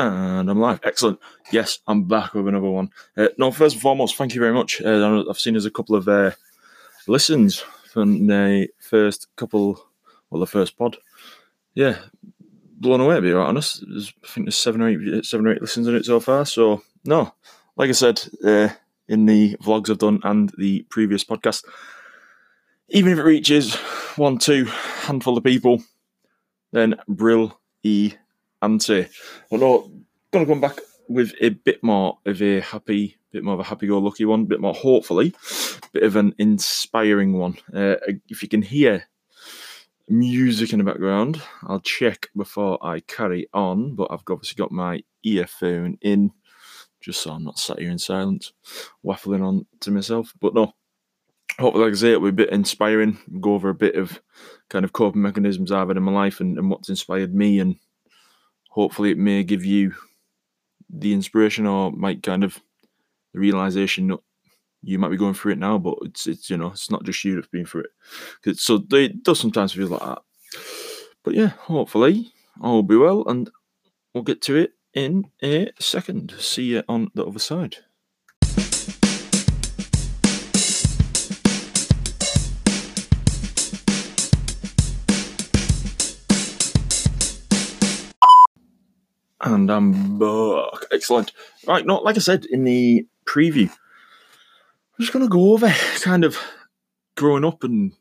And I'm live. Excellent. Yes, I'm back with another one. Uh, no, first and foremost, thank you very much. Uh, I've seen there's a couple of uh, listens from the first couple, well, the first pod. Yeah, blown away, to be right honest. There's, I think there's seven or eight, seven or eight listens in it so far. So, no, like I said uh, in the vlogs I've done and the previous podcast, even if it reaches one, two, handful of people, then brill e ante. Well, no, gonna come back with a bit more of a happy, bit more of a happy-go-lucky one, bit more hopefully, bit of an inspiring one. Uh, if you can hear music in the background, I'll check before I carry on. But I've obviously got my earphone in, just so I'm not sat here in silence, waffling on to myself. But no, hopefully, like I say, it'll be a bit inspiring. Go over a bit of kind of coping mechanisms I've had in my life and, and what's inspired me and hopefully it may give you the inspiration or might kind of the realization that you might be going through it now, but it's it's you know it's not just you that's been through it. So it does sometimes feel like that. But yeah, hopefully all will be well, and we'll get to it in a second. See you on the other side. And I'm back. Excellent. Right, not like I said in the preview, I'm just going to go over kind of growing up and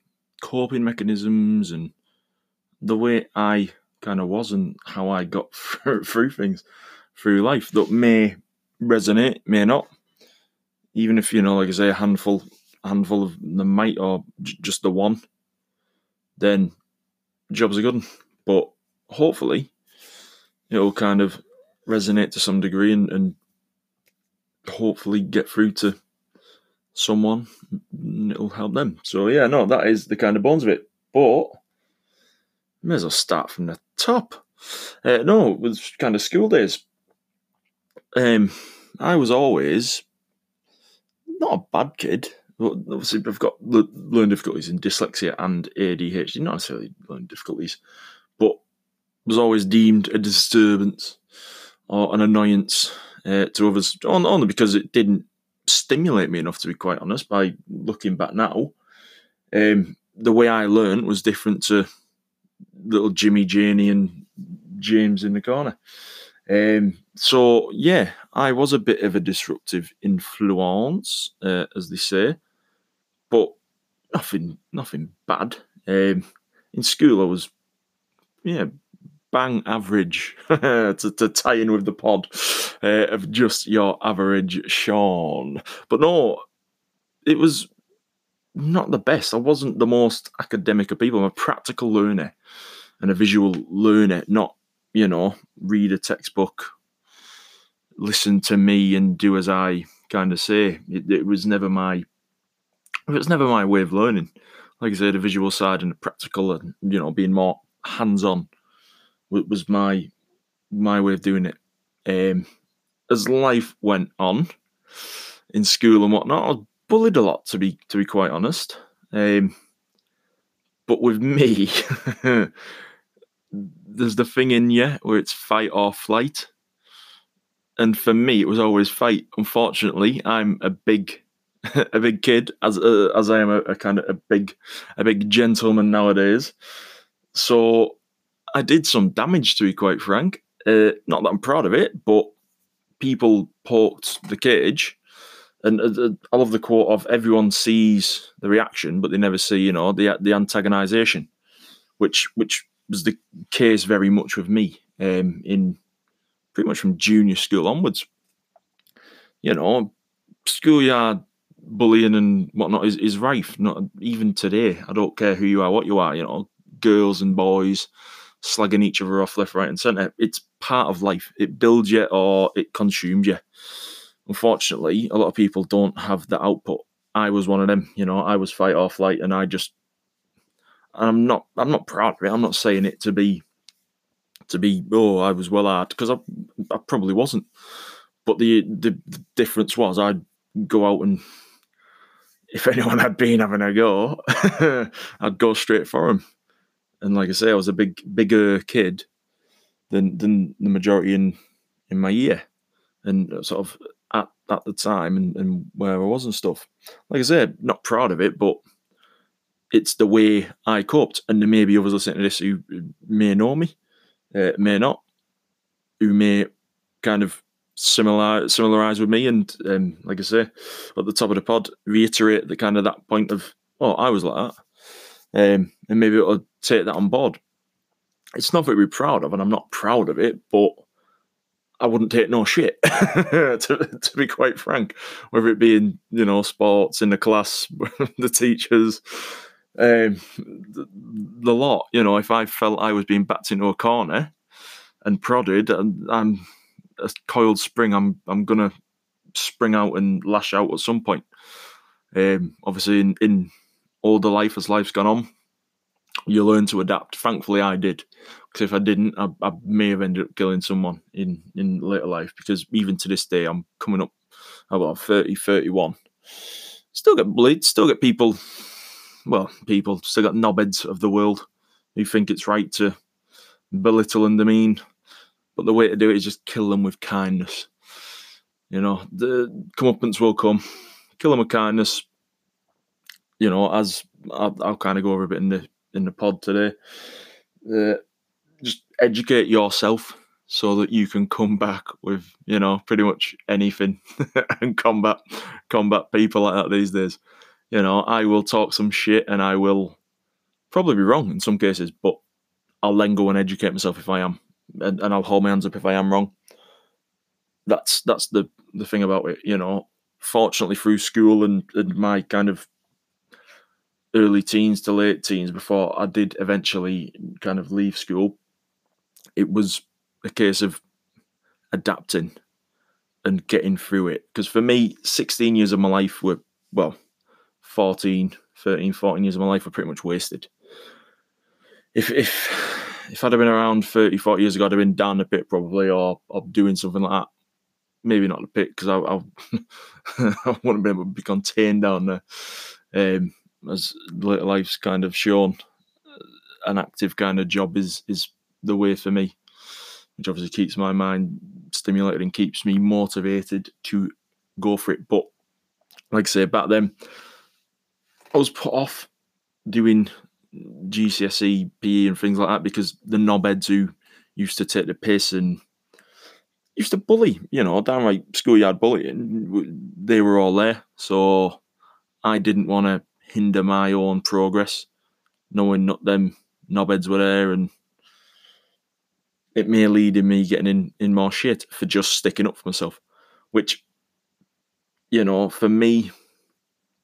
coping mechanisms and the way I kind of was and how I got through things through life that may resonate, may not. Even if you know, like I say, a handful, handful of the might, or j- just the one, then job's a good. But hopefully, it'll kind of resonate to some degree and, and hopefully get through to someone it'll help them. So yeah, no, that is the kind of bones of it. But may as well start from the top. Uh, no, it was kind of school days. Um, I was always not a bad kid. Obviously, I've got learning difficulties in dyslexia and ADHD, not necessarily learning difficulties, was always deemed a disturbance or an annoyance uh, to others, only because it didn't stimulate me enough, to be quite honest. By looking back now, um, the way I learned was different to little Jimmy, Janie, and James in the corner. Um, so yeah, I was a bit of a disruptive influence, uh, as they say, but nothing, nothing bad. Um, in school, I was yeah bang average to, to tie in with the pod uh, of just your average Sean. But no, it was not the best. I wasn't the most academic of people. I'm a practical learner and a visual learner, not, you know, read a textbook, listen to me and do as I kind of say. It, it was never my it was never my way of learning. Like I said, a visual side and a practical and, you know, being more hands on was my my way of doing it. Um, as life went on in school and whatnot, I was bullied a lot to be to be quite honest. Um, but with me, there's the thing in you where it's fight or flight, and for me, it was always fight. Unfortunately, I'm a big a big kid as uh, as I am a, a kind of a big a big gentleman nowadays. So I did some damage, to be quite frank. Uh, not that I'm proud of it, but people poked the cage. And uh, I love the quote of everyone sees the reaction, but they never see, you know, the the antagonization, which which was the case very much with me um, in pretty much from junior school onwards. You know, schoolyard bullying and whatnot is, is rife. Not even today. I don't care who you are, what you are. You know, girls and boys slagging each other off left, right, and centre. It's part of life. It builds you or it consumes you. Unfortunately, a lot of people don't have the output. I was one of them. You know, I was fight or flight, and I just, I'm not, I'm not proud of it. I'm not saying it to be, to be, oh, I was well hard because I, I probably wasn't. But the, the the difference was I'd go out and if anyone had been having a go, I'd go straight for him and like I say, I was a big bigger kid than than the majority in in my year, and sort of at, at the time and, and where I was and stuff. Like I said, not proud of it, but it's the way I coped. And there may be others listening to this who may know me, uh, may not, who may kind of similar similarize with me. And um, like I say, at the top of the pod, reiterate the kind of that point of, oh, I was like that. Um, and maybe it'll take that on board. It's nothing to be proud of, and I'm not proud of it, but I wouldn't take no shit, to, to be quite frank. Whether it be in, you know, sports, in the class, the teachers, um, the, the, lot. You know, if I felt I was being backed into a corner and prodded, and I'm a coiled spring, I'm I'm gonna spring out and lash out at some point. Um, obviously, in, in older life, as life's gone on, you learn to adapt. Thankfully, I did. Because if I didn't, I, I, may have ended up killing someone in, in later life. Because even to this day, I'm coming up about 30, 31. Still get bullied, still get people, well, people, still got knobheads of the world who think it's right to belittle and demean. But the way to do it is just kill them with kindness. You know, the comeuppance will come. Kill them with kindness. You know, as I'll, I'll kind of go over a bit in the in the pod today. Uh, just educate yourself so that you can come back with you know pretty much anything and combat combat people like that these days. You know, I will talk some shit and I will probably be wrong in some cases, but I'll then go and educate myself if I am, and, and I'll hold my hands up if I am wrong. That's that's the the thing about it. You know, fortunately through school and, and my kind of early teens to late teens before I did eventually kind of leave school, it was a case of adapting and getting through it. Because for me, 16 years of my life were, well, 14, 13, 14 years of my life were pretty much wasted. If, if, if I'd have been around 30, 40 years ago, I'd have been down the pit probably or, or doing something like that. Maybe not the pit because I, I, I wouldn't be able to be contained down there. Um, as life's kind of shown, an active kind of job is is the way for me, which obviously keeps my mind stimulated and keeps me motivated to go for it. But like I say, back then, I was put off doing GCSE PE and things like that because the knobheads who used to take the piss and used to bully, you know, downright schoolyard bullying, they were all there. So I didn't want to hinder my own progress, knowing not them knobheads were there and it may lead in me getting in, in more shit for just sticking up for myself. Which, you know, for me,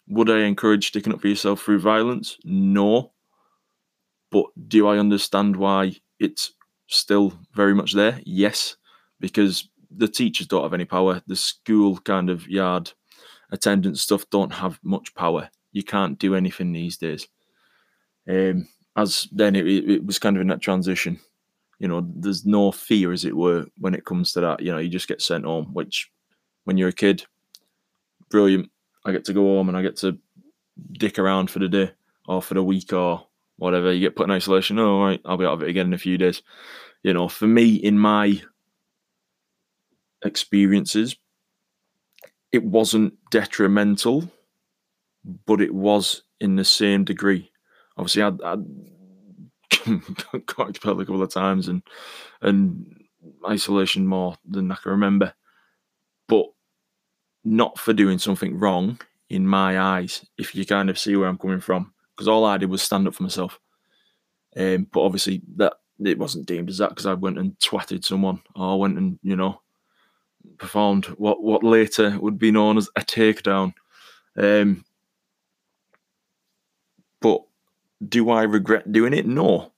would I encourage sticking up for yourself through violence? No. But do I understand why it's still very much there? Yes. Because the teachers don't have any power. The school kind of yard attendance stuff don't have much power you can't do anything these days. Um, as then it, it was kind of in that transition. You know, there's no fear, as it were, when it comes to that. You know, you just get sent home, which when you're a kid, brilliant. I get to go home and I get to dick around for the day or for the week or whatever. You get put in isolation. Oh, all right, I'll be out of it again in a few days. You know, for me, in my experiences, it wasn't detrimental but it was in the same degree. Obviously, I'd, I'd got expelled a couple of times and and isolation more than I can remember, but not for doing something wrong in my eyes. If you kind of see where I'm coming from, because all I did was stand up for myself. Um, but obviously that it wasn't deemed as that because I went and twatted someone or went and you know performed what what later would be known as a takedown. Um, but do I regret doing it? No.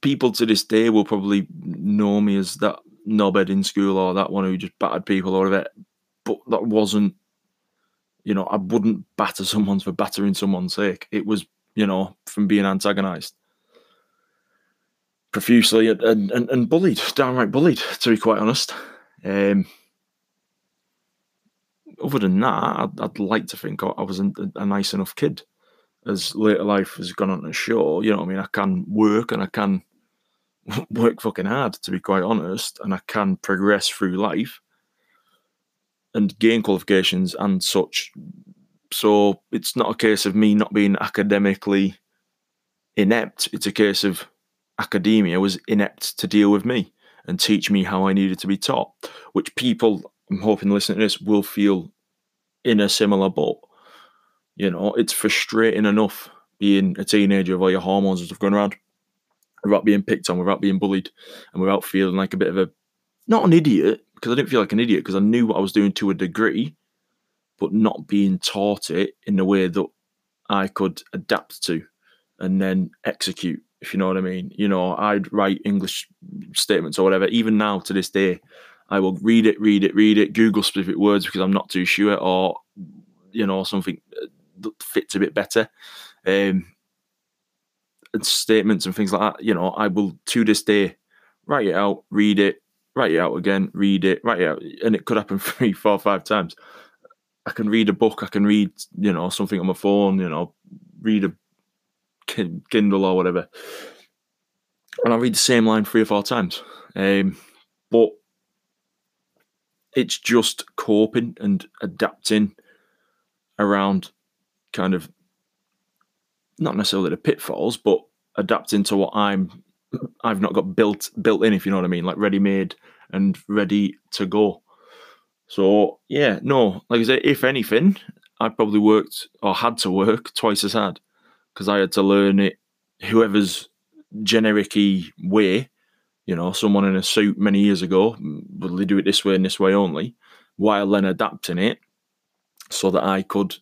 People to this day will probably know me as that knobhead in school or that one who just battered people or whatever. But that wasn't, you know, I wouldn't batter someone for battering someone's sake. It was, you know, from being antagonised profusely and, and, and bullied, downright bullied, to be quite honest. Um, other than that, I'd, I'd like to think I was a, a, nice enough kid. As later life has gone on to show, you know, what I mean, I can work and I can work fucking hard, to be quite honest, and I can progress through life and gain qualifications and such. So it's not a case of me not being academically inept. It's a case of academia was inept to deal with me and teach me how I needed to be taught, which people, I'm hoping listening to this, will feel in a similar boat. You know, it's frustrating enough being a teenager with all your hormones and stuff going around without being picked on, without being bullied, and without feeling like a bit of a not an idiot because I didn't feel like an idiot because I knew what I was doing to a degree, but not being taught it in a way that I could adapt to and then execute. If you know what I mean, you know, I'd write English statements or whatever. Even now to this day, I will read it, read it, read it, Google specific words because I'm not too sure, or you know, something fits a bit better. Um, and statements and things like that, you know, I will to this day write it out, read it, write it out again, read it, write it out, and it could happen three, four, five times. I can read a book, I can read, you know, something on my phone, you know, read a Kindle or whatever, and I'll read the same line three or four times. Um, but it's just coping and adapting around kind of not necessarily the pitfalls, but adapting to what I'm I've not got built built in, if you know what I mean, like ready made and ready to go. So yeah, no, like I say, if anything, I probably worked or had to work twice as hard because I had to learn it whoever's generic way. You know, someone in a suit many years ago, would they do it this way and this way only, while then adapting it so that I could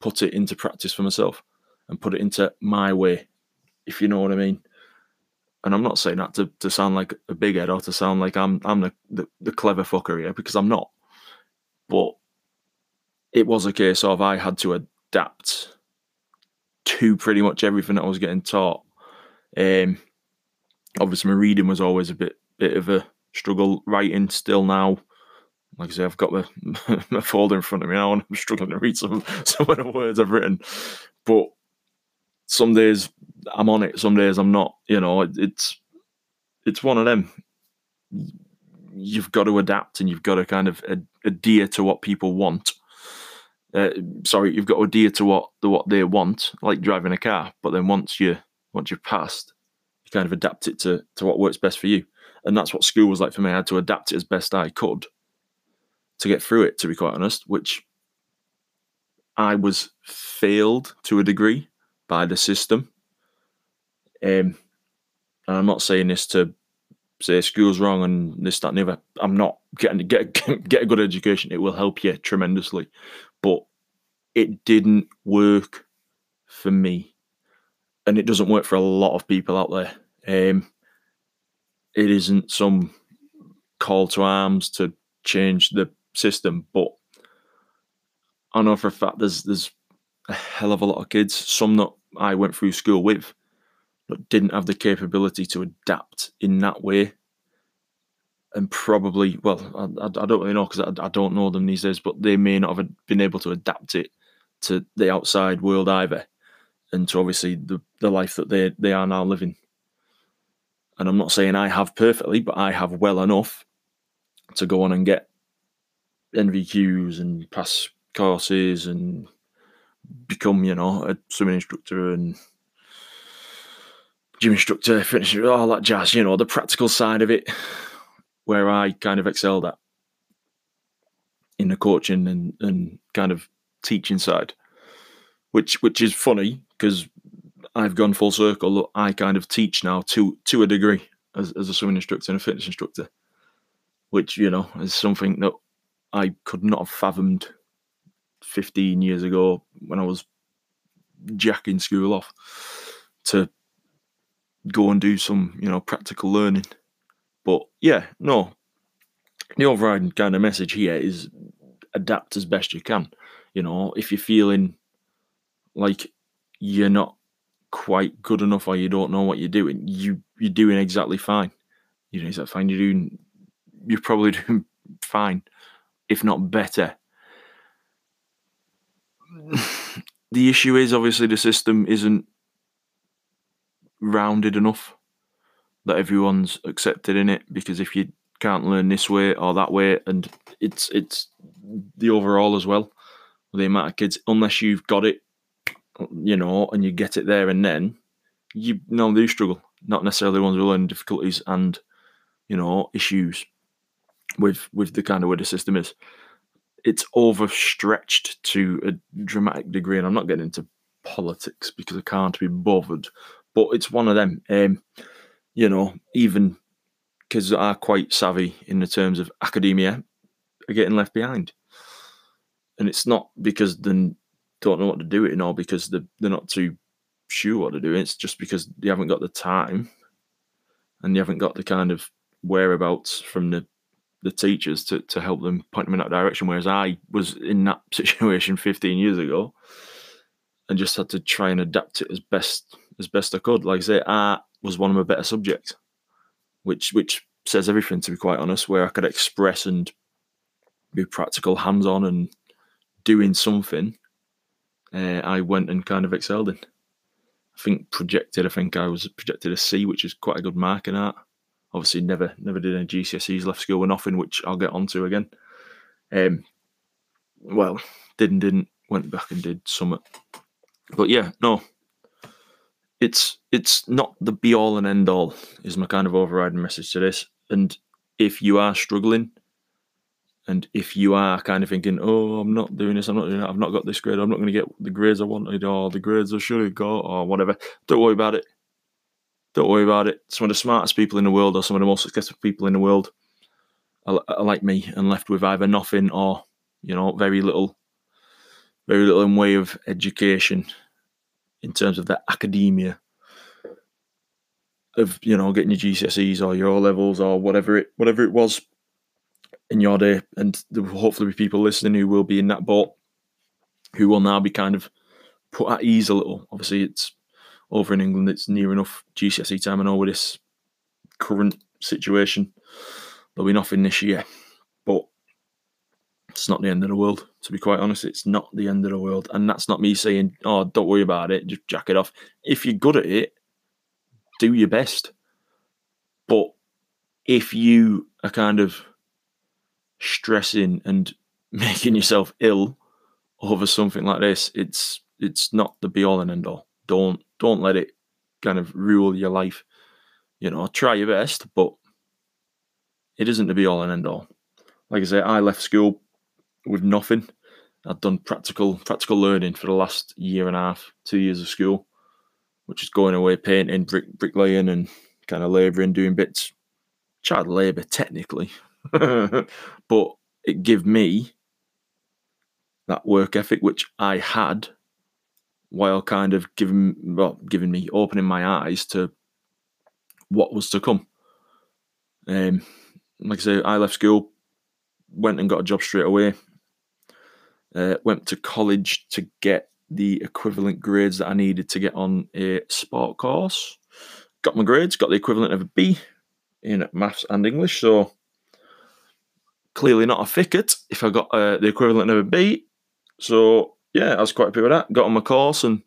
put it into practice for myself and put it into my way, if you know what I mean. And I'm not saying that to, to sound like a big head or to sound like I'm I'm the, the, the clever fucker here because I'm not. But it was a case of I had to adapt to pretty much everything that I was getting taught. Um, obviously, my reading was always a bit bit of a struggle. Writing still now, like I say, I've got my, my folder in front of me now, and I'm struggling to read some some of the words I've written. But some days I'm on it, some days I'm not. You know, it, it's it's one of them. You've got to adapt, and you've got to kind of adhere to what people want. Uh, sorry, you've got to adhere to what the what they want, like driving a car. But then once you once you've passed, you kind of adapt it to to what works best for you. And that's what school was like for me. I had to adapt it as best I could to get through it. To be quite honest, which I was failed to a degree by the system. Um, and I'm not saying this to say school's wrong and this, that, and the other. I'm not getting get get a good education. It will help you tremendously, but it didn't work for me, and it doesn't work for a lot of people out there. Um, it isn't some call to arms to change the system, but I know for a fact there's there's a hell of a lot of kids, some that I went through school with, but didn't have the capability to adapt in that way. And probably, well, I, I don't really know because I, I don't know them these days, but they may not have been able to adapt it to the outside world either, and to obviously the, the life that they, they are now living. And I'm not saying I have perfectly, but I have well enough to go on and get NVQs and pass courses and become, you know, a swimming instructor and gym instructor, fitness, all that jazz, you know, the practical side of it, where I kind of excelled at in the coaching and, and kind of teaching side, which which is funny because I've gone full circle. I kind of teach now to to a degree as, as a swimming instructor and a fitness instructor, which you know is something that I could not have fathomed 15 years ago when I was jacking school off to go and do some, you know, practical learning. But yeah, no, the overriding kind of message here is adapt as best you can. You know, if you're feeling like you're not quite good enough or you don't know what you're doing, you you're doing exactly fine. You know, is that fine? You're doing you're probably doing fine, if not better the issue is obviously the system isn't rounded enough. that everyone's accepted in it because if you can't learn this way or that way, and it's it's the overall as well. The amount of kids, unless you've got it, you know, and you get it there and then, you know do struggle. Not necessarily ones with learning difficulties and you know issues with with the kind of way the system is. It's overstretched to a dramatic degree, and I'm not getting into politics because I can't be bothered. But it's one of them. Um, you know, even kids that are quite savvy in the terms of academia are getting left behind. And it's not because they don't know what to do it, or because they're, they're not too sure what to do. It's just because they haven't got the time and they haven't got the kind of whereabouts from the the teachers to, to help them point them in that direction. Whereas I was in that situation 15 years ago and just had to try and adapt it as best as best I could. Like I say, art was one of my better subjects which which says everything to be quite honest. Where I could express and be practical, hands on, and doing something. Uh, I went and kind of excelled in. I think projected. I think I was projected a C, which is quite a good mark in art. Obviously, never never did any GCSEs. Left school with nothing, which I'll get onto again. Um, well, didn't didn't went back and did some. But yeah, no, it's it's not the be all and end all is my kind of overriding message to this and if you are struggling and if you are kind of thinking oh i'm not doing this i'm not doing that i've not got this grade i'm not going to get the grades i wanted or the grades i should have got or whatever don't worry about it don't worry about it some of the smartest people in the world or some of the most successful people in the world are, are like me and left with either nothing or you know very little very little in way of education in terms of the academia of you know getting your GCSEs or your levels or whatever it whatever it was in your day, and there will hopefully be people listening who will be in that boat, who will now be kind of put at ease a little. Obviously, it's over in England; it's near enough GCSE time. I know with this current situation, there'll be nothing this year, but it's not the end of the world. To be quite honest, it's not the end of the world. And that's not me saying, oh, don't worry about it, just jack it off. If you're good at it, do your best. But if you are kind of stressing and making yourself ill over something like this, it's it's not the be all and end all. Don't don't let it kind of rule your life. You know, try your best, but it isn't the be all and end all. Like I say, I left school with nothing. I'd done practical practical learning for the last year and a half, two years of school, which is going away painting, brick bricklaying, and kind of labouring, doing bits, child labour technically, but it gave me that work ethic which I had, while kind of giving well giving me opening my eyes to what was to come. Um, like I say, I left school, went and got a job straight away. Uh, went to college to get the equivalent grades that I needed to get on a sport course. Got my grades, got the equivalent of a B in maths and English. So clearly not a thicket if I got uh, the equivalent of a B. So yeah, I was quite happy with that. Got on my course and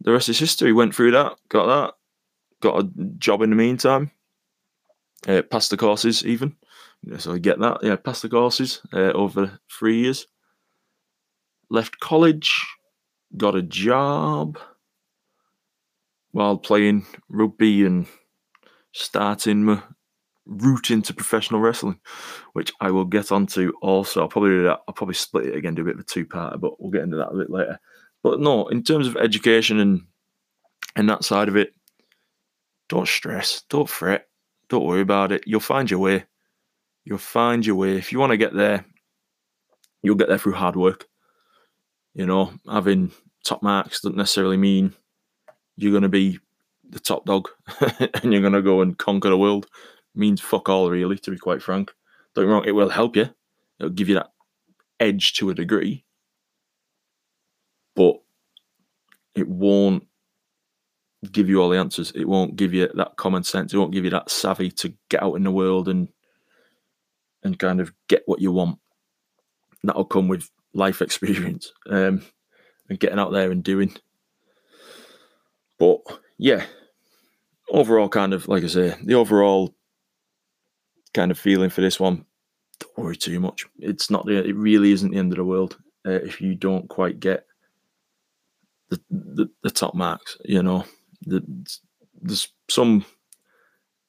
the rest is history. Went through that, got that, got a job in the meantime. Uh, passed the courses even. So I get that. Yeah, passed the courses uh, over three years left college, got a job while playing rugby and starting my route into professional wrestling, which I will get onto also. I'll probably do that. I'll probably split it again, do a bit of a two-parter, but we'll get into that a bit later. But no, in terms of education and and that side of it, don't stress, don't fret, don't worry about it. You'll find your way. You'll find your way. If you want to get there, you'll get there through hard work. You know, having top marks doesn't necessarily mean you're going to be the top dog and you're going to go and conquer the world. Means fuck all, really, to be quite frank. Don't get wrong, it will help you. It'll give you that edge to a degree, but it won't give you all the answers. It won't give you that common sense. It won't give you that savvy to get out in the world and and kind of get what you want. That'll come with life experience um, and getting out there and doing. But yeah, overall, kind of like I say, the overall kind of feeling for this one. Don't worry too much. It's not the. It really isn't the end of the world uh, if you don't quite get the, the the top marks. You know, the, there's some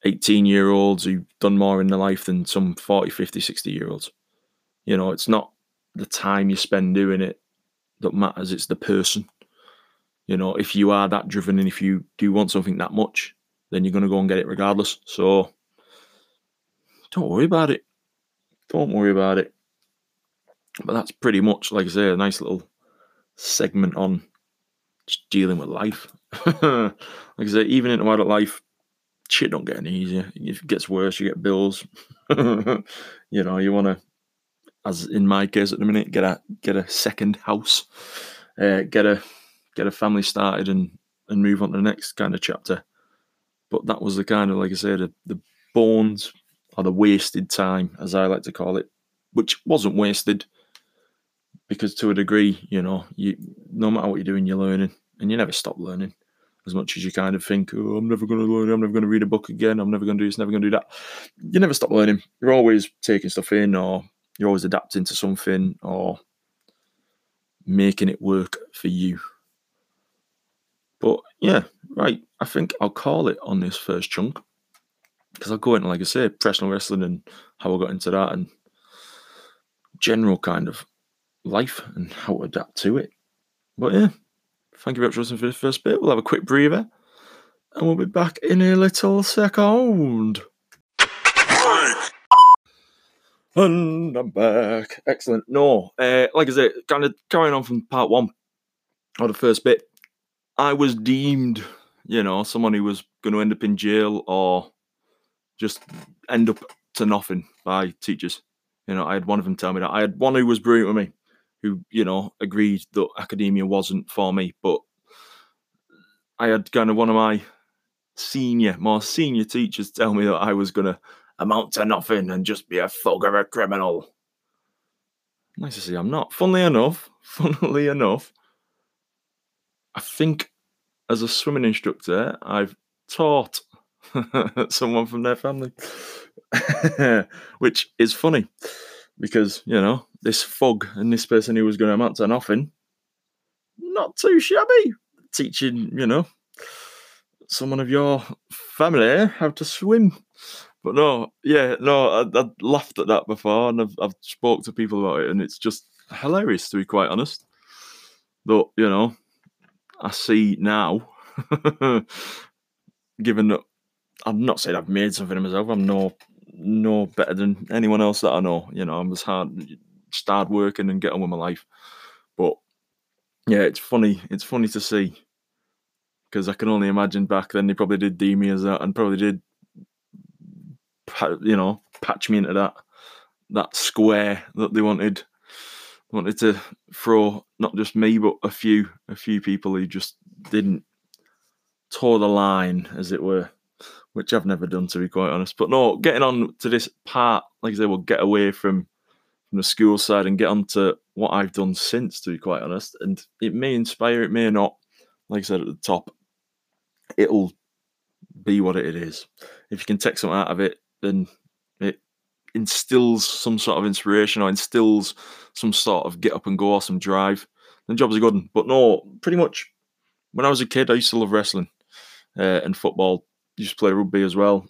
18 year olds who've done more in their life than some 40, 50, 60 year olds. You know, it's not the time you spend doing it that matters, it's the person. You know, if you are that driven and if you do want something that much, then you're going to go and get it regardless. So don't worry about it. Don't worry about it. But that's pretty much, like I say, a nice little segment on just dealing with life. like I say, even in adult life, shit don't get any easier. It gets worse, you get bills. you know, you want to, as in my case at the minute, get a get a second house, uh, get a get a family started, and and move on to the next kind of chapter. But that was the kind of, like I said, the, the bones or the wasted time, as I like to call it, which wasn't wasted because to a degree, you know, you no matter what you're doing, you're learning, and you never stop learning. As much as you kind of think, oh, I'm never going to learn, I'm never going to read a book again, I'm never going to do this, never going to do that. You never stop learning. You're always taking stuff in, or you're always adapting to something, or making it work for you. But yeah, right. I think I'll call it on this first chunk because I'll go into, like I say, professional wrestling and how I got into that and general kind of life and how to adapt to it. But yeah, thank you very much for listening for the first bit. We'll have a quick breather and we'll be back in a little second. And I'm back. Excellent. No, uh, like I said, kind of carrying on from part one or the first bit, I was deemed, you know, someone who was going to end up in jail or just end up to nothing by teachers. You know, I had one of them tell me that. I had one who was brilliant with me, who, you know, agreed that academia wasn't for me. But I had kind of one of my senior, more senior teachers tell me that I was going to amount to nothing and just be a thug or a criminal. Nice to see I'm not. Funnily enough, funnily enough, I think as a swimming instructor, I've taught someone from their family, which is funny because you know this fog and this person who was going to amount to nothing, not too shabby, teaching you know someone of your family how to swim. But no, yeah, no, I, I laughed at that before, and I've I've spoke to people about it, and it's just hilarious to be quite honest. Though you know, I see now, given that I'm not saying I've made something of myself. I'm no no better than anyone else that I know. You know, I'm just hard, start working and get on with my life. But yeah, it's funny. It's funny to see because I can only imagine back then they probably did deem me as that and probably did, you know, patch me into that that square that they wanted wanted to throw not just me but a few a few people who just didn't toe the line as it were which I've never done to be quite honest. But no, getting on to this part, like I say, we'll get away from from the school side and get on to what I've done since, to be quite honest. And it may inspire, it may not. Like I said at the top, it'll be what it is. If you can take something out of it, then it instills some sort of inspiration or instills some sort of get up and go or some drive. Then jobs are good. But no, pretty much when I was a kid, I used to love wrestling uh, and football used to play rugby as well.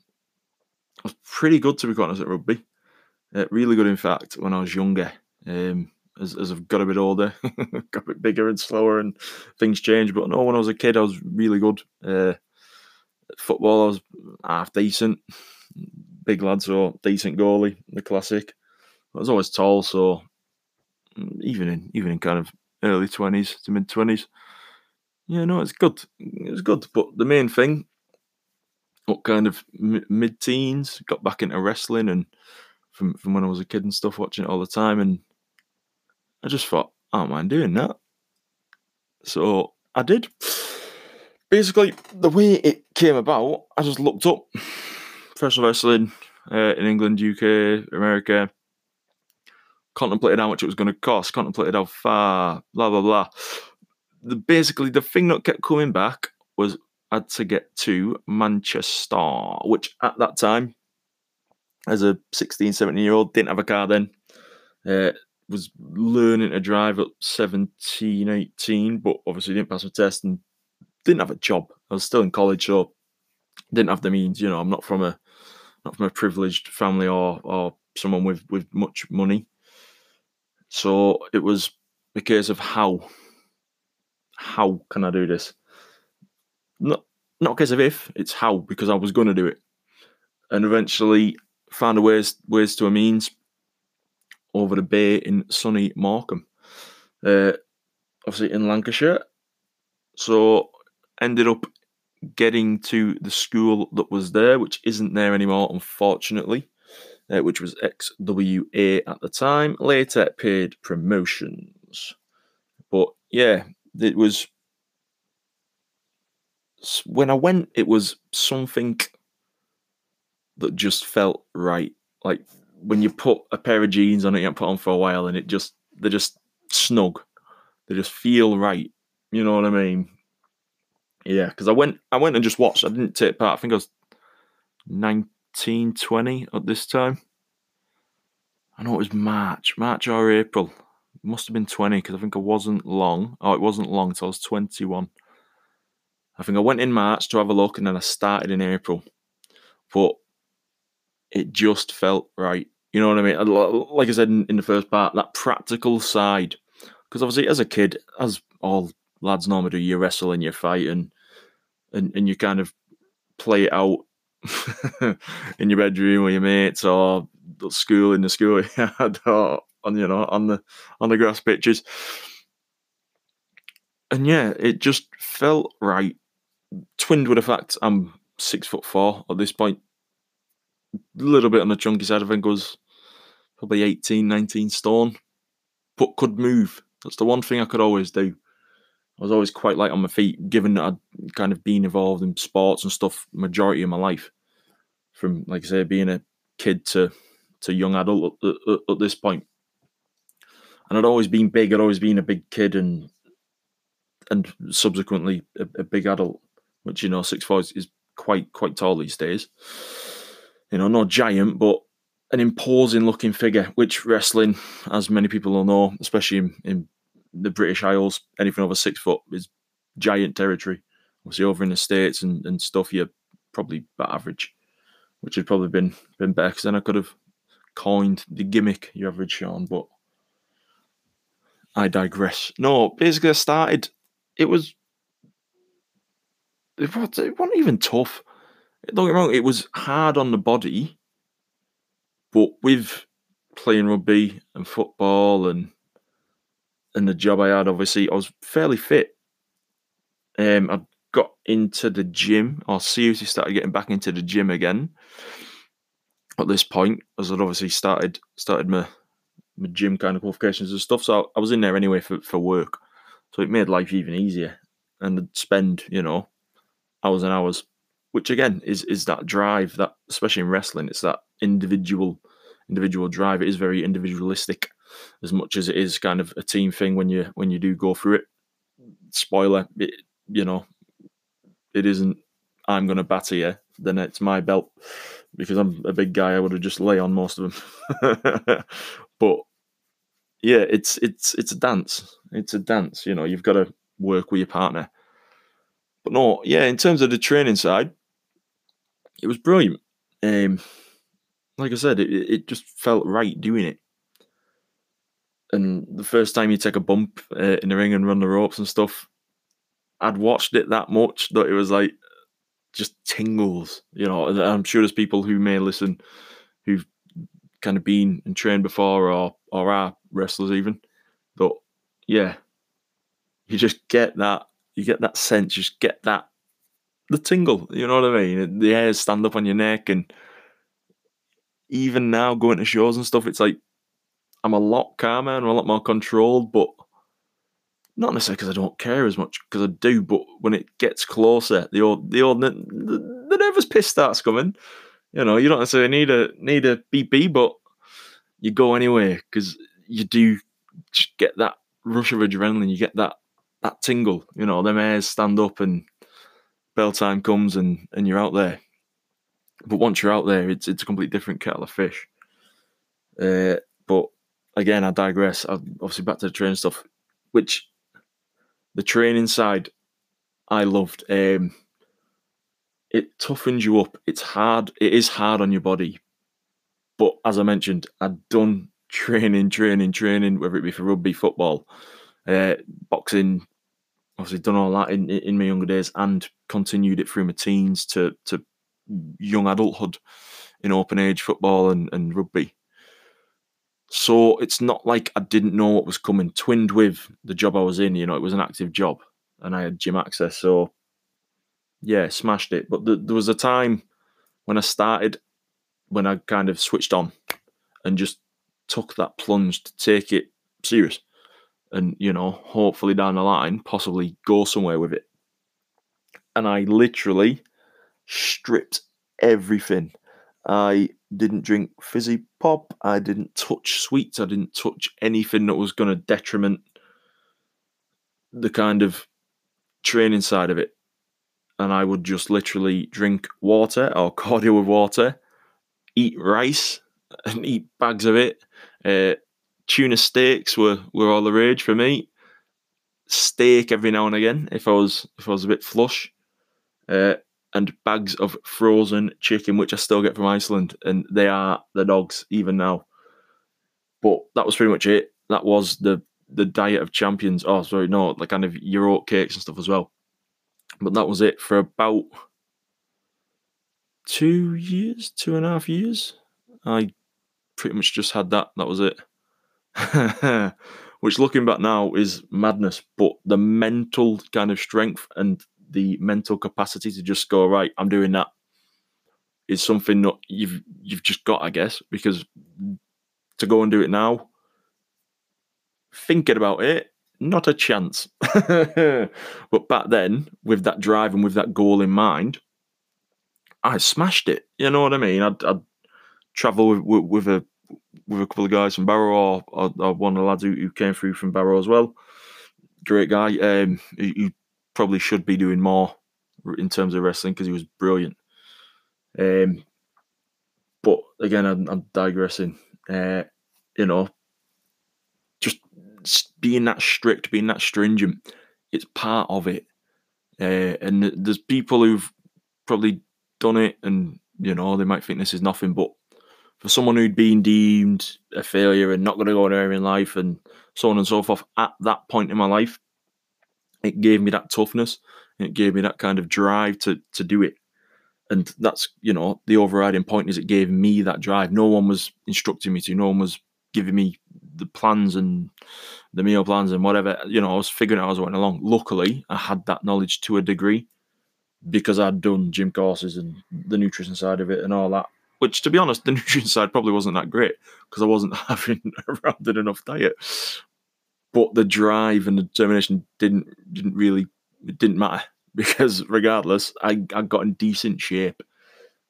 I was pretty good to be honest at rugby. Uh, really good, in fact, when I was younger. Um, as, as I've got a bit older, got a bit bigger and slower, and things change. But no, when I was a kid, I was really good. Uh, football, I was half decent, big lad, so decent goalie, the classic. I was always tall, so mm, even in even in kind of early twenties to mid twenties, yeah, no, it's good. It's good. But the main thing what kind of mid teens, got back into wrestling and from from when I was a kid and stuff, watching it all the time, and I just thought, I don't mind doing that. So I did. Basically, the way it came about, I just looked up professional wrestling uh, in England, UK, America. Contemplated how much it was going to cost. Contemplated how far. Blah blah blah. The, basically, the thing that kept coming back was had to get to Manchester, which at that time, as a 16, 17 year old, didn't have a car then. Uh, was learning to drive at 17, 18, but obviously didn't pass my test and didn't have a job. I was still in college, so didn't have the means. You know, I'm not from a not from a privileged family or or someone with with much money. So it was a case of how how can I do this? Not not case of if, it's how because I was going to do it, and eventually found a ways ways to a means over the bay in sunny Morecambe, uh, obviously in Lancashire. So ended up getting to the school that was there, which isn't there anymore, unfortunately, uh, which was XWA at the time. Later, paid promotions. But yeah, it was. When I went, it was something that just felt right. Like when you put a pair of jeans on it, you put on for a while, and it just they're just snug. They just feel right. You know what I mean? Yeah, because I went I went and just watched. I didn't take part. I think I was 19, 20 at this time. I know it was March, March or April. It must have been 20 because I think I wasn't long. Oh, it wasn't long until I was 21. I think I went in March to have a look and then I started in April. But it just felt right. You know what I mean? Like I said in, in the first part, that practical side. Because obviously, as a kid, as all lads normally do, you wrestle and you fight and and, and you kind of play it out in your bedroom with your mates or school in the school or on you know on the on the grass pitches. And yeah, it just felt right. Twinned with the fact I'm six foot four at this point. A little bit on the chunky side, think was probably 18, 19 stone, but could move. That's the one thing I could always do. I was always quite light on my feet, given that I'd kind of been involved in sports and stuff majority of my life, from like I say, being a kid to to young adult at, at, at this point. And I'd always been big. I'd always been a big kid, and and subsequently a, a big adult, which you know six four is quite quite tall these days. You know, not giant, but an imposing looking figure, which wrestling, as many people will know, especially in, in the British Isles, anything over six foot is giant territory. Obviously, over in the States and, and stuff, you're probably about average, which had probably been been better because then I could have coined the gimmick you average Sean, but I digress. No, basically, I started, it was, it wasn't, even tough. Don't get wrong, it was hard on the body, but with playing rugby and football and and the job I had, obviously, I was fairly fit. Um, I got into the gym, or seriously started getting back into the gym again. At this point, as I'd obviously started started my my gym kind of qualifications and stuff, so I was in there anyway for, for work, so it made life even easier. And I'd spend, you know, hours and hours, which again is is that drive that, especially in wrestling, it's that individual individual drive. It is very individualistic as much as it is kind of a team thing when you when you do go through it. Spoiler, it, you know, it isn't. I'm going to batter you. Then it's my belt because I'm a big guy. I would have just lay on most of them. but yeah, it's it's it's a dance. It's a dance. You know, you've got to work with your partner. But no, yeah, in terms of the training side, it was brilliant. Um, like I said, it, it just felt right doing it and the first time you take a bump uh, in the ring and run the ropes and stuff, I'd watched it that much that it was like just tingles, you know. I'm sure there's people who may listen who've kind of been and trained before or or are wrestlers even. But yeah, you just get that you get that sense, just get that the tingle, you know what I mean? The hairs stand up on your neck and even now going to shows and stuff, it's like I'm a lot calmer and a lot more controlled, but not necessarily because I don't care as much because I do. But when it gets closer, the old the old the, the nervous piss starts coming. You know, you don't necessarily need a need a BP, but you go anyway because you do get that rush of adrenaline. You get that that tingle. You know, them hairs stand up and bell time comes and and you're out there. But once you're out there, it's it's a completely different kettle of fish. Uh, but again, I digress. i obviously, back to the training stuff, which the training side I loved. Um, it toughens you up. It's hard. It is hard on your body. But as I mentioned, I'd done training, training, training, whether it be for rugby, football, uh, boxing, obviously done all that in, in my younger days and continued it through my teens to, to young adulthood in open age football and, and rugby. So it's not like I didn't know what was coming. Twinned with the job I was in, you know, it was an active job and I had gym access. So yeah, smashed it. But the, there was a time when I started, when I kind of switched on and just took that plunge to take it serious and, you know, hopefully down the line, possibly go somewhere with it. And I literally stripped everything. I didn't drink fizzy pop. I didn't touch sweets. I didn't touch anything that was going to detriment the kind of training side of it. And I would just literally drink water or cordial with water, eat rice and eat bags of it. Uh, tuna steaks were, were all the rage for me. Steak every now and again if I was if I was a bit flush. Uh, and bags of frozen chicken, which I still get from Iceland, and they are the dogs even now. But that was pretty much it. That was the the diet of champions. Oh, sorry, no, like kind of your oat cakes and stuff as well. But that was it for about two years, two and a half years. I pretty much just had that. That was it. Which, looking back now, is madness. But the mental kind of strength and the mental capacity to just go right. I'm doing that is something that you've you've just got, I guess, because to go and do it now, thinking about it, not a chance. but back then, with that drive and with that goal in mind, I smashed it. You know what I mean? I'd, I'd travel with, with, with, a with a couple of guys from Barrow, or, or, or one of the lads who, who, came through from Barrow as well. Great guy. Um, he, he probably should be doing more in terms of wrestling because he was brilliant. Um, but again, I'm, I'm digressing. Uh, you know, just being that strict, being that stringent, it's part of it. Uh, and there's people who've probably done it, and you know, they might think this is nothing, but for someone who'd been deemed a failure and not going to go anywhere in life, and so on and so forth, at that point in my life, it gave me that toughness. It gave me that kind of drive to to do it. And that's, you know, the overriding point is it gave me that drive. No one was instructing me to, no one was giving me the plans and the meal plans and whatever. You know, I was figuring out as I went along. Luckily, I had that knowledge to a degree because I'd done gym courses and the nutrition side of it and all that. Which, to be honest, the nutrition side probably wasn't that great because I wasn't having a rounded enough diet but the drive and the determination didn't didn't really it didn't matter because regardless, I, I got in decent shape.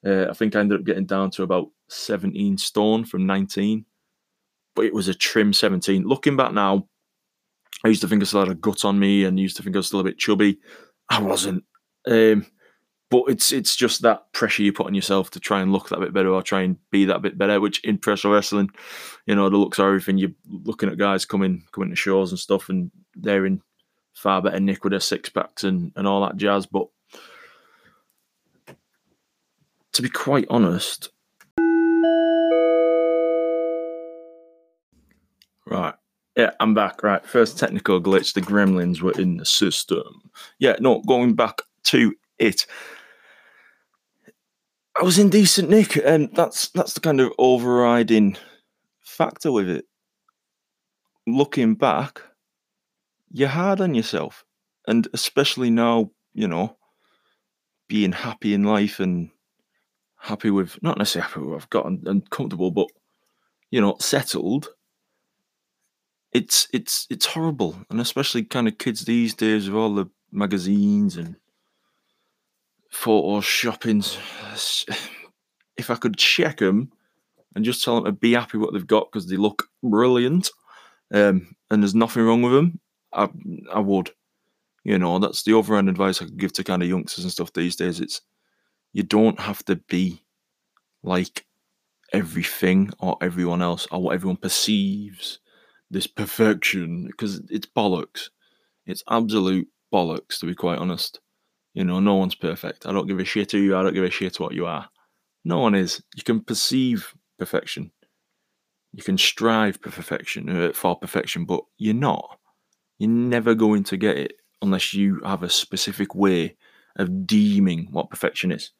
Uh, I think I ended up getting down to about 17 stone from 19, but it was a trim 17. Looking back now, I used to think I still had a gut on me and used to think I was still a bit chubby. I wasn't. Um, but it's it's just that pressure you put on yourself to try and look that bit better or try and be that bit better. Which in professional wrestling, you know, the looks are everything. You're looking at guys coming coming to shows and stuff, and they're in far better nick with their six packs and and all that jazz. But to be quite honest, right. Yeah, I'm back. Right, first technical glitch. The gremlins were in the system. Yeah, no, going back to it. I was in decent nick, and that's that's the kind of overriding factor with it. Looking back, you're hard on yourself, and especially now, you know, being happy in life and happy with not necessarily happy with what I've got and, and comfortable, but you know, settled. It's it's it's horrible, and especially kind of kids these days with all the magazines and photo shoppings. If I could check them and just tell them to be happy what they've got because they look brilliant, um, and there's nothing wrong with them, I, I would. You know, that's the overall advice I could give to kind of youngsters and stuff these days. It's you don't have to be like everything or everyone else or what everyone perceives this perfection because it's bollocks. It's absolute bollocks, to be quite honest. You know, no one's perfect. I don't give a shit who you are. I don't give a shit to what you are. No one is. You can perceive perfection. You can strive for perfection, uh, for perfection, but you're not. You're never going to get it unless you have a specific way of deeming what perfection is.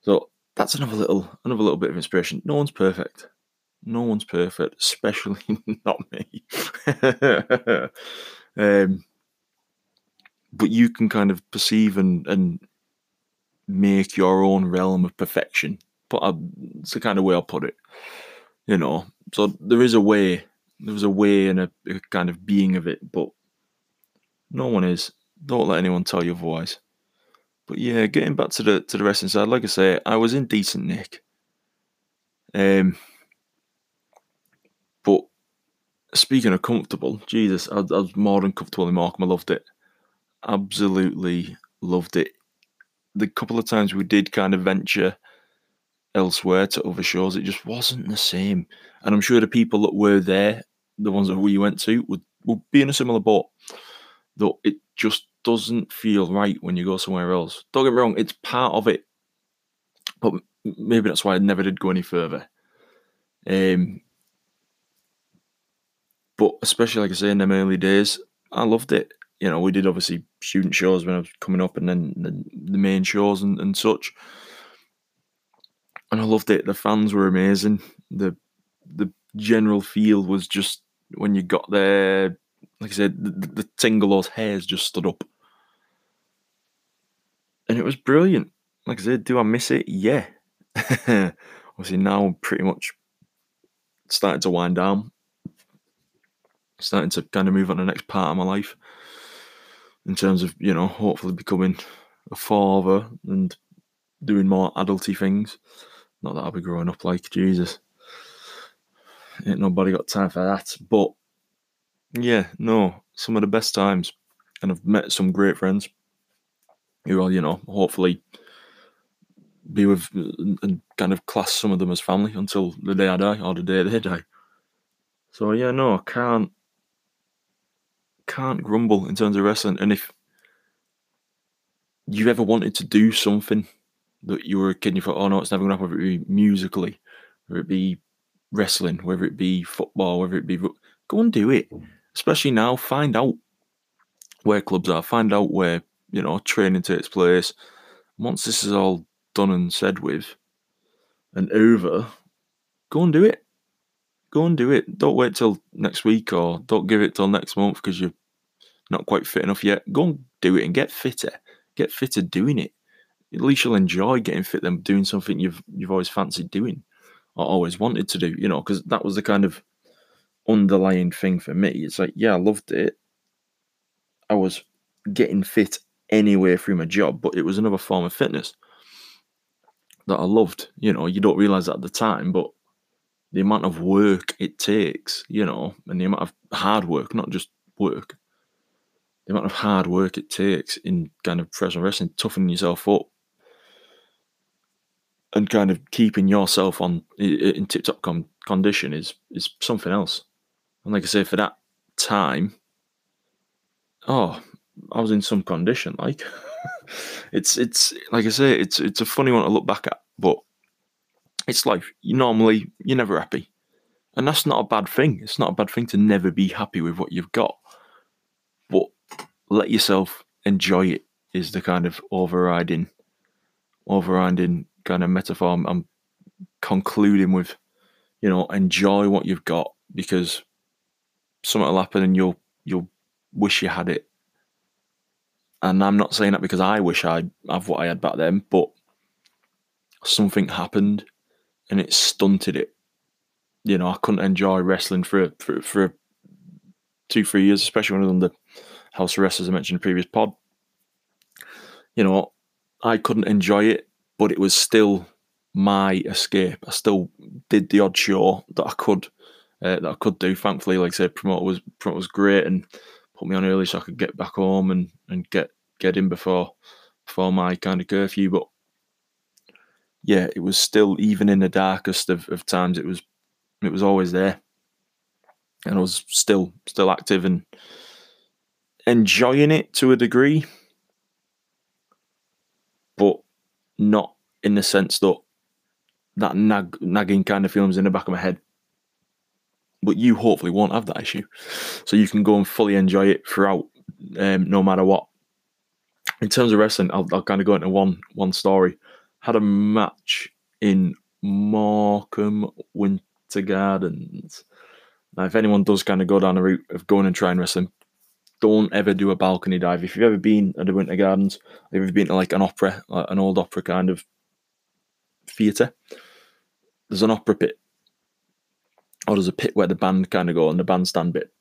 So that's another little another little bit of inspiration. No one's perfect. No one's perfect, especially not me. um, but you can kind of perceive and and make your own realm of perfection. But I, it's the kind of way I'll put it. You know, so there is a way, there's a way and a, a kind of being of it, but no one is. Don't let anyone tell you otherwise. But yeah, getting back to the to the wrestling side, like I say, I was in decent nick. Um, but speaking of comfortable, Jesus, I, I was more than comfortable in Morecambe. I loved it. Absolutely loved it. The couple of times we did kind of venture elsewhere to other shows, it just wasn't the same. And I'm sure the people that were there, the ones that we went to, would, would be in a similar boat. Though it just doesn't feel right when you go somewhere else. Don't get me wrong, it's part of it. But maybe that's why I never did go any further. Um, but especially like I say in them early days, I loved it. You know, we did obviously student shows when I was coming up, and then the, the main shows and, and such and I loved it. The fans were amazing. The the general feel was just when you got there, like I said, the, the Tingalo's hairs just stood up, and it was brilliant. Like I said, do I miss it? Yeah. Obviously now I'm pretty much starting to wind down, starting to kind of move on to the next part of my life in terms of you know hopefully becoming a father and doing more adulty things. Not that I'll be growing up like Jesus. Ain't nobody got time for that. But yeah, no, some of the best times. And I've met some great friends who will, you know, hopefully be with and kind of class some of them as family until the day I die or the day they die. So yeah, no, I can't can't grumble in terms of wrestling. And if you've ever wanted to do something that you were a kid and you thought, oh no, it's never going to happen, whether it be musically, whether it be wrestling, whether it be football, whether it be. Go and do it. Especially now, find out where clubs are, find out where, you know, training takes place. Once this is all done and said with and over, go and do it. Go and do it. Don't wait till next week or don't give it till next month because you're not quite fit enough yet. Go and do it and get fitter. Get fitter doing it at least you'll enjoy getting fit than doing something you've you've always fancied doing or always wanted to do, you know, because that was the kind of underlying thing for me. It's like, yeah, I loved it. I was getting fit anyway through my job, but it was another form of fitness that I loved. You know, you don't realize at the time, but the amount of work it takes, you know, and the amount of hard work, not just work, the amount of hard work it takes in kind of professional wrestling, toughening yourself up and kind of keeping yourself on in tip top con- condition is is something else. And like I say, for that time, oh, I was in some condition. Like it's it's like I say, it's it's a funny one to look back at, but it's life. You normally you're never happy, and that's not a bad thing. It's not a bad thing to never be happy with what you've got, let yourself enjoy it. Is the kind of overriding overriding kind of metaphor I'm, concluding with, you know, enjoy what you've got because something will happen and you'll you'll wish you had it. And I'm not saying that because I wish I have what I had back then, but something happened and it stunted it. You know, I couldn't enjoy wrestling for for for two, three years, especially when I was the House arrest, as I mentioned in previous pod. You know, I couldn't enjoy it but it was still my escape. I still did the odd show that I could uh, that I could do. Thankfully, like I said, promoter was promoter was great and put me on early so I could get back home and, and get get in before before my kind of curfew. But yeah, it was still even in the darkest of, of times. It was it was always there, and I was still still active and enjoying it to a degree, but not in the sense that that nag, nagging kind of feelings in the back of my head. But you hopefully won't have that issue, so you can go and fully enjoy it throughout, um, no matter what. In terms of wrestling, I'll, I'll kind of go into one one story. Had a match in Morecambe Winter Gardens. Now, if anyone does kind of go down the route of going and trying wrestling, don't ever do a balcony dive. If you've ever been at the Winter Gardens, if you've been to like an opera, like an old opera kind of theatre, there's an opera pit, or there's a pit where the band kind of go, and the bandstand bit.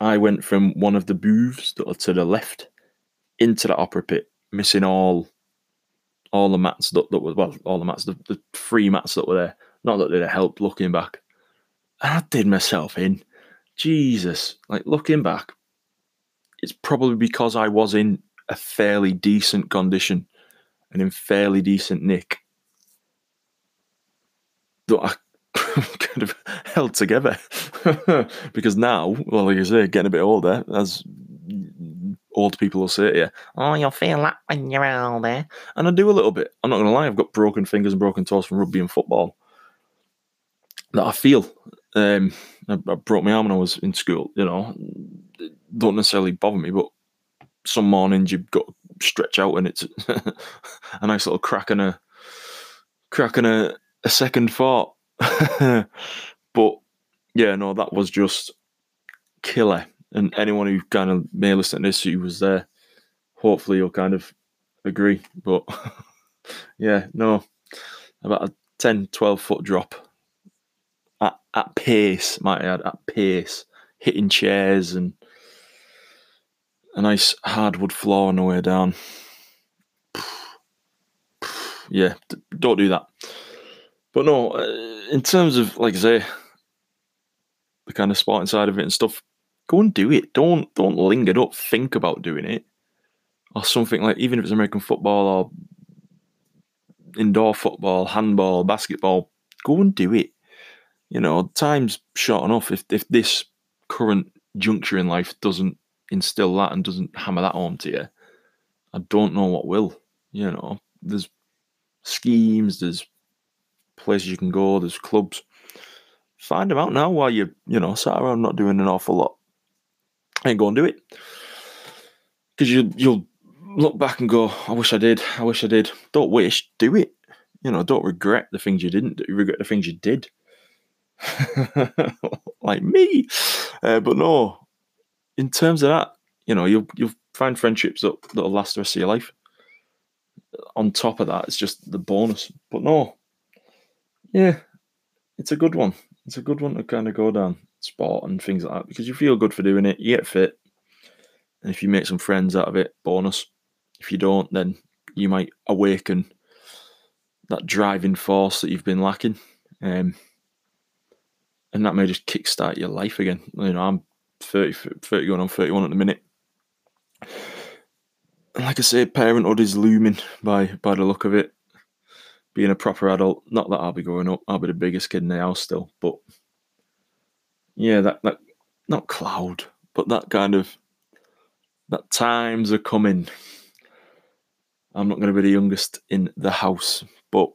I went from one of the booths to the left into the opera pit, missing all all the mats that, that were well, all the mats, the, the three mats that were there. Not that it helped looking back. And I did myself in. Jesus. Like looking back, it's probably because I was in a fairly decent condition and in fairly decent nick that I kind of held together. because now, well, like I say, getting a bit older, as old people will say to you, oh, you'll feel that when you're older. And I do a little bit. I'm not going to lie, I've got broken fingers and broken toes from rugby and football that I feel. Um, I, I broke my arm when I was in school, you know. Don't necessarily bother me, but some mornings you've got to stretch out and it's a nice little crack and a crack and a, a second thought. but yeah, no, that was just killer. And anyone who kind of may listen to this who was there, hopefully you'll kind of agree. But yeah, no, about a 10, 12 foot drop at, at pace, might add, at pace, hitting chairs and a nice hardwood floor on the way down. Yeah, don't do that. But no, uh, in terms of like I say, the kind of sporting side of it and stuff, go and do it. Don't don't linger. Don't think about doing it, or something like even if it's American football or indoor football, handball, basketball. Go and do it. You know, time's short enough. If if this current juncture in life doesn't instill that and doesn't hammer that home to you, I don't know what will. You know, there's schemes, there's places you can go, there's clubs. Find them out now while you you know sat around not doing an awful lot, and go and do it. Because you you'll look back and go, I wish I did, I wish I did. Don't wish, do it. You know, don't regret the things you didn't. Regret the things you did. like me, uh, but no. In terms of that, you know, you'll you'll find friendships that that'll last the rest of your life. On top of that, it's just the bonus. But no, yeah, it's a good one. It's a good one to kind of go down sport and things like that because you feel good for doing it. You get fit, and if you make some friends out of it, bonus. If you don't, then you might awaken that driving force that you've been lacking. Um, and that may just kickstart your life again. You know, I'm 30, 30 going on 31 at the minute. Like I say, parenthood is looming by by the look of it. Being a proper adult, not that I'll be growing up, I'll be the biggest kid in the house still, but yeah, that that not cloud, but that kind of that times are coming. I'm not going to be the youngest in the house, but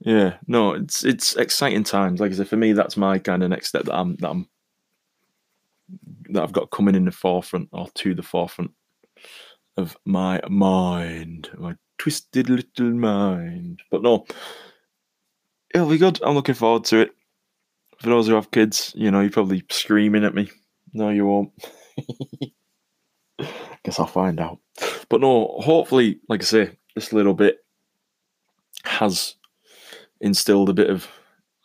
yeah, no, it's it's exciting times. Like I said, for me, that's my kind of next step that I'm that I'm that I've got coming in the forefront or to the forefront of my mind, my twisted little mind. But no, it'll be good. I'm looking forward to it. For those who have kids, you know, you're probably screaming at me. No, you won't. Guess I'll find out. But no, hopefully, like I say, this little bit has instilled a bit of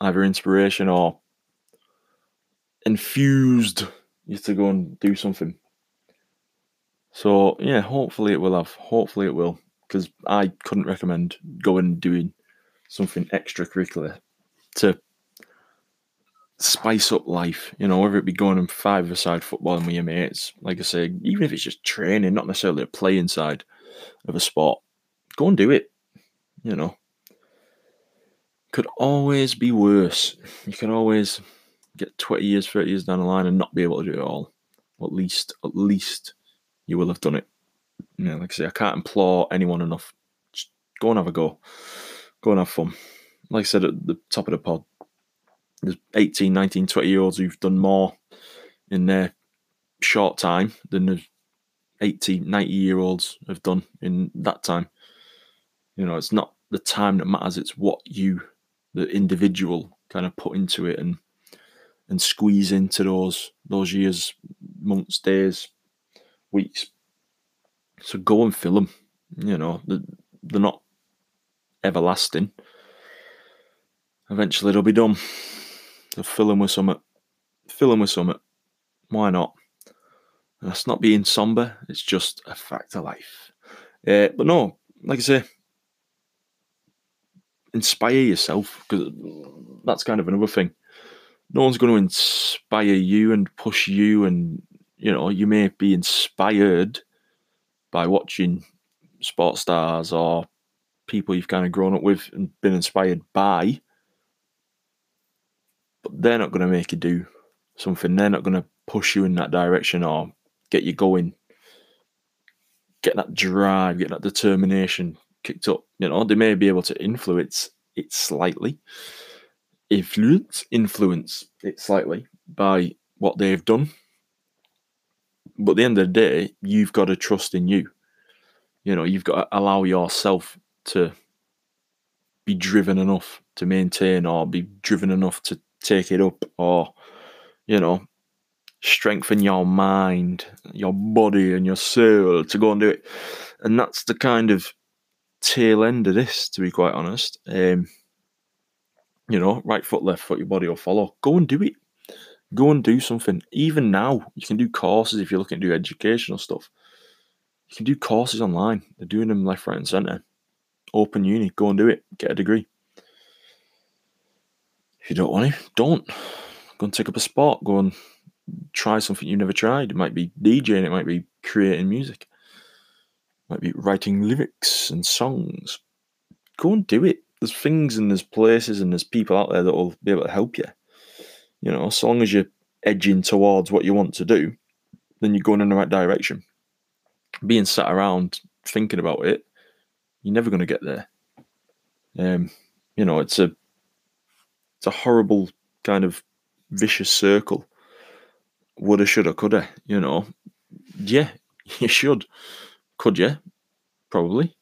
either inspiration or infused you to go and do something. So yeah, hopefully it will have. Hopefully it will, because I couldn't recommend going and doing something extracurricular to spice up life, you know, whether it be going and five-a-side footballing with your mates, like I say, even if it's just training, not necessarily a playing side of a sport, go and do it, you know. Could always be worse. You can always get 20 years, 30 years down the line and not be able to do it all. At least, at least you will have done it. Know, like I say, I can't implore anyone enough. Just go and have a go. Go and have fun. Like I said at the top of the pod, there's 18, 19, 20 year olds who've done more in their short time than the 80, 90 year olds have done in that time. You know, it's not the time that matters, it's what you, the individual, kind of put into it and and squeeze into those those years, months, days, weeks. So go and fill them. You know, they're not everlasting. Eventually they'll be done. So fill them with something. Fill them with something. Why not? That's not being somber. It's just a fact of life. Uh, but no, like I say, inspire yourself because that's kind of another thing. No one's going to inspire you and push you, and you know you may be inspired by watching sports stars or people you've kind of grown up with and been inspired by but they're not going to make you do something. They're not going to push you in that direction or get you going, get that drive, get that determination kicked up. You know, they may be able to influence it slightly, influence, influence it slightly by what they've done. But at the end of the day, you've got to trust in you. You know, you've got to allow yourself to be driven enough to maintain or be driven enough to take it up or, you know, strengthen your mind, your body, and your soul to go and do it. And that's the kind of tail end of this, to be quite honest. Um, you know, right foot, left foot, your body will follow. Go and do it. Go and do something. Even now, you can do courses if you're looking to do educational stuff. You can do courses online. They're doing them left, right, and centre. Open uni, go and do it. Get a degree. If you don't want to, don't. Go and take up a sport. Go and try something you've never tried. It might be DJing, it might be creating music, might be writing lyrics and songs. Go and do it. There's things and there's places and there's people out there that will be able to help you. You know, so long as you're edging towards what you want to do, then you're going in the right direction. Being sat around thinking about it, you're never going to get there. Um, you know, it's a it's a horrible kind of vicious circle. Woulda, shoulda, coulda. You know, yeah, you should. Could you? Probably.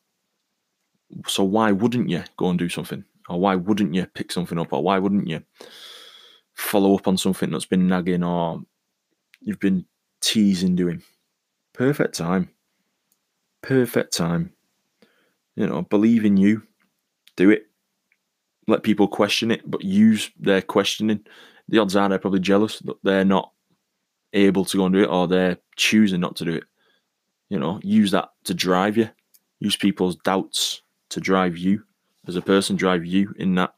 So why wouldn't you go and do something? Or why wouldn't you pick something up? Or why wouldn't you follow up on something that's been nagging or you've been teasing doing? Perfect time. Perfect time. You know, believe in you. Do it let people question it, but use their questioning. The odds are they're probably jealous that they're not able to go and do it or they're choosing not to do it. You know, use that to drive you. Use people's doubts to drive you as a person, drive you in that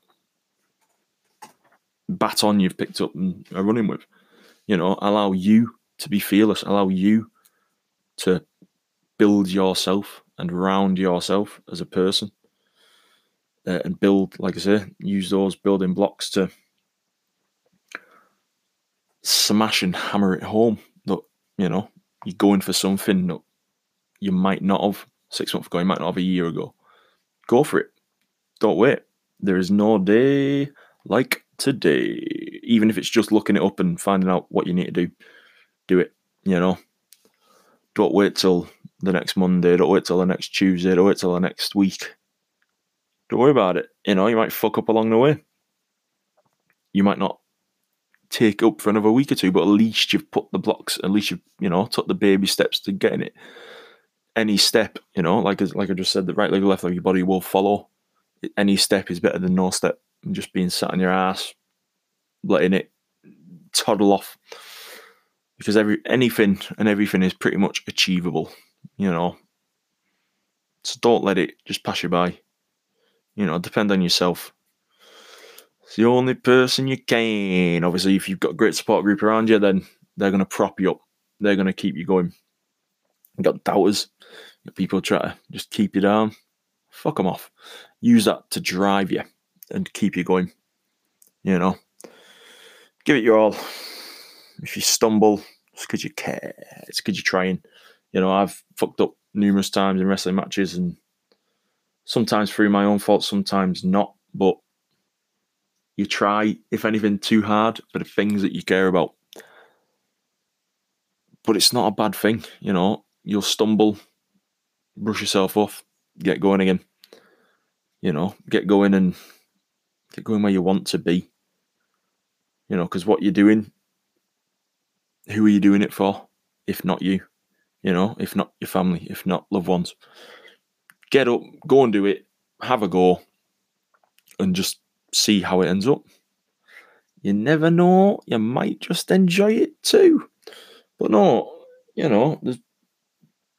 baton you've picked up and are running with. You know, allow you to be fearless, allow you to build yourself and round yourself as a person uh, and build, like I say, use those building blocks to smash and hammer it home. That you know you're going for something that you might not have six months ago, you might not have a year ago. Go for it. Don't wait. There is no day like today. Even if it's just looking it up and finding out what you need to do, do it. You know, don't wait till the next Monday. Don't wait till the next Tuesday. Don't wait till the next week don't worry about it. You know, you might fuck up along the way. You might not take up for another week or two, but at least you've put the blocks, at least you've, you know, took the baby steps to getting it. Any step, you know, like like I just said, the right leg, left leg, your body will follow. Any step is better than no step. And just being sat on your ass, letting it toddle off. Because every anything and everything is pretty much achievable, you know. So don't let it just pass you by. You know, depend on yourself. It's the only person you can. Obviously, if you've got a great support group around you, then they're going to prop you up. They're going to keep you going. You've got doubters. People try to just keep you down. Fuck them off. Use that to drive you and keep you going. You know, give it your all. If you stumble, it's because you care. It's because you're trying. You know, I've fucked up numerous times in wrestling matches and sometimes through my own fault, sometimes not. But you try, if anything, too hard for the things that you care about. But it's not a bad thing, you know. You'll stumble, brush yourself off, get going again. You know, get going and get going where you want to be. You know, because what you're doing, who are you doing it for? If not you, you know, if not your family, if not loved ones. Get up, go and do it, have a go, and just see how it ends up. You never know, you might just enjoy it too. But no, you know, there's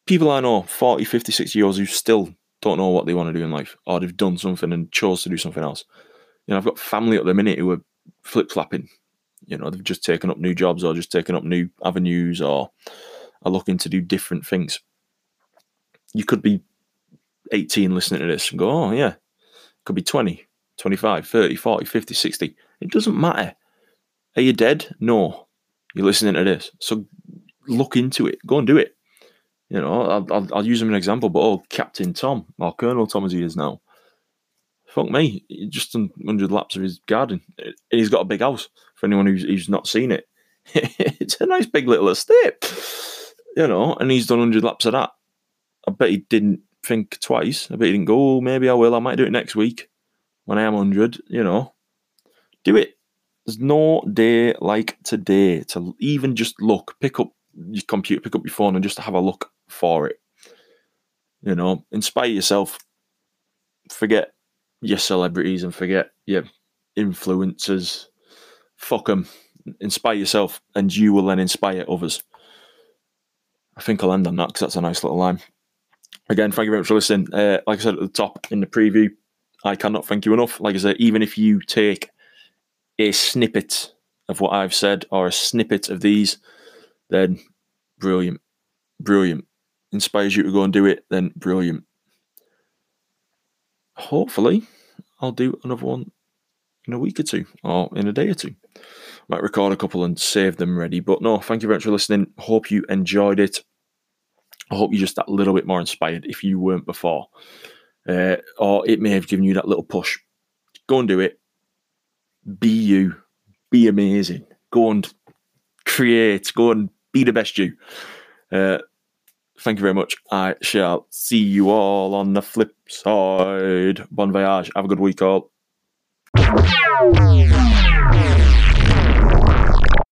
people I know, 40, 50, 60 years who still don't know what they want to do in life, or they've done something and chose to do something else. You know, I've got family at the minute who are flip flapping. You know, they've just taken up new jobs or just taken up new avenues or are looking to do different things. You could be 18 listening to this and go, oh, yeah, could be 20, 25, 30, 40, 50, 60. It doesn't matter. Are you dead? No. You're listening to this. So look into it. Go and do it. You know, I'll, I'll, I'll use him as an example, but oh, Captain Tom, or Colonel Tom as he is now. Fuck me, he just done 100 laps of his garden. He's got a big house for anyone who's, who's not seen it. it's a nice big little estate, you know, and he's done 100 laps of that. I bet he didn't think twice. I bet he didn't go, oh, maybe I will. I might do it next week when I am 100, you know. Do it. There's no day like today to even just look, pick up your computer, pick up your phone, and just have a look for it. You know, inspire yourself. Forget your celebrities and forget your influencers. Fuck them. Inspire yourself, and you will then inspire others. I think I'll end on that because that's a nice little line. Again, thank you very much for listening. Uh, like I said at the top in the preview, I cannot thank you enough. Like I said, even if you take a snippet of what I've said or a snippet of these, then brilliant, brilliant. Inspires you to go and do it, then brilliant. Hopefully, I'll do another one in a week or two or in a day or two. Might record a couple and save them ready. But no, thank you very much for listening. Hope you enjoyed it. I hope you're just that little bit more inspired if you weren't before. Uh, or it may have given you that little push. Go and do it. Be you. Be amazing. Go and create. Go and be the best you. Uh, thank you very much. I shall see you all on the flip side. Bon voyage. Have a good week, all.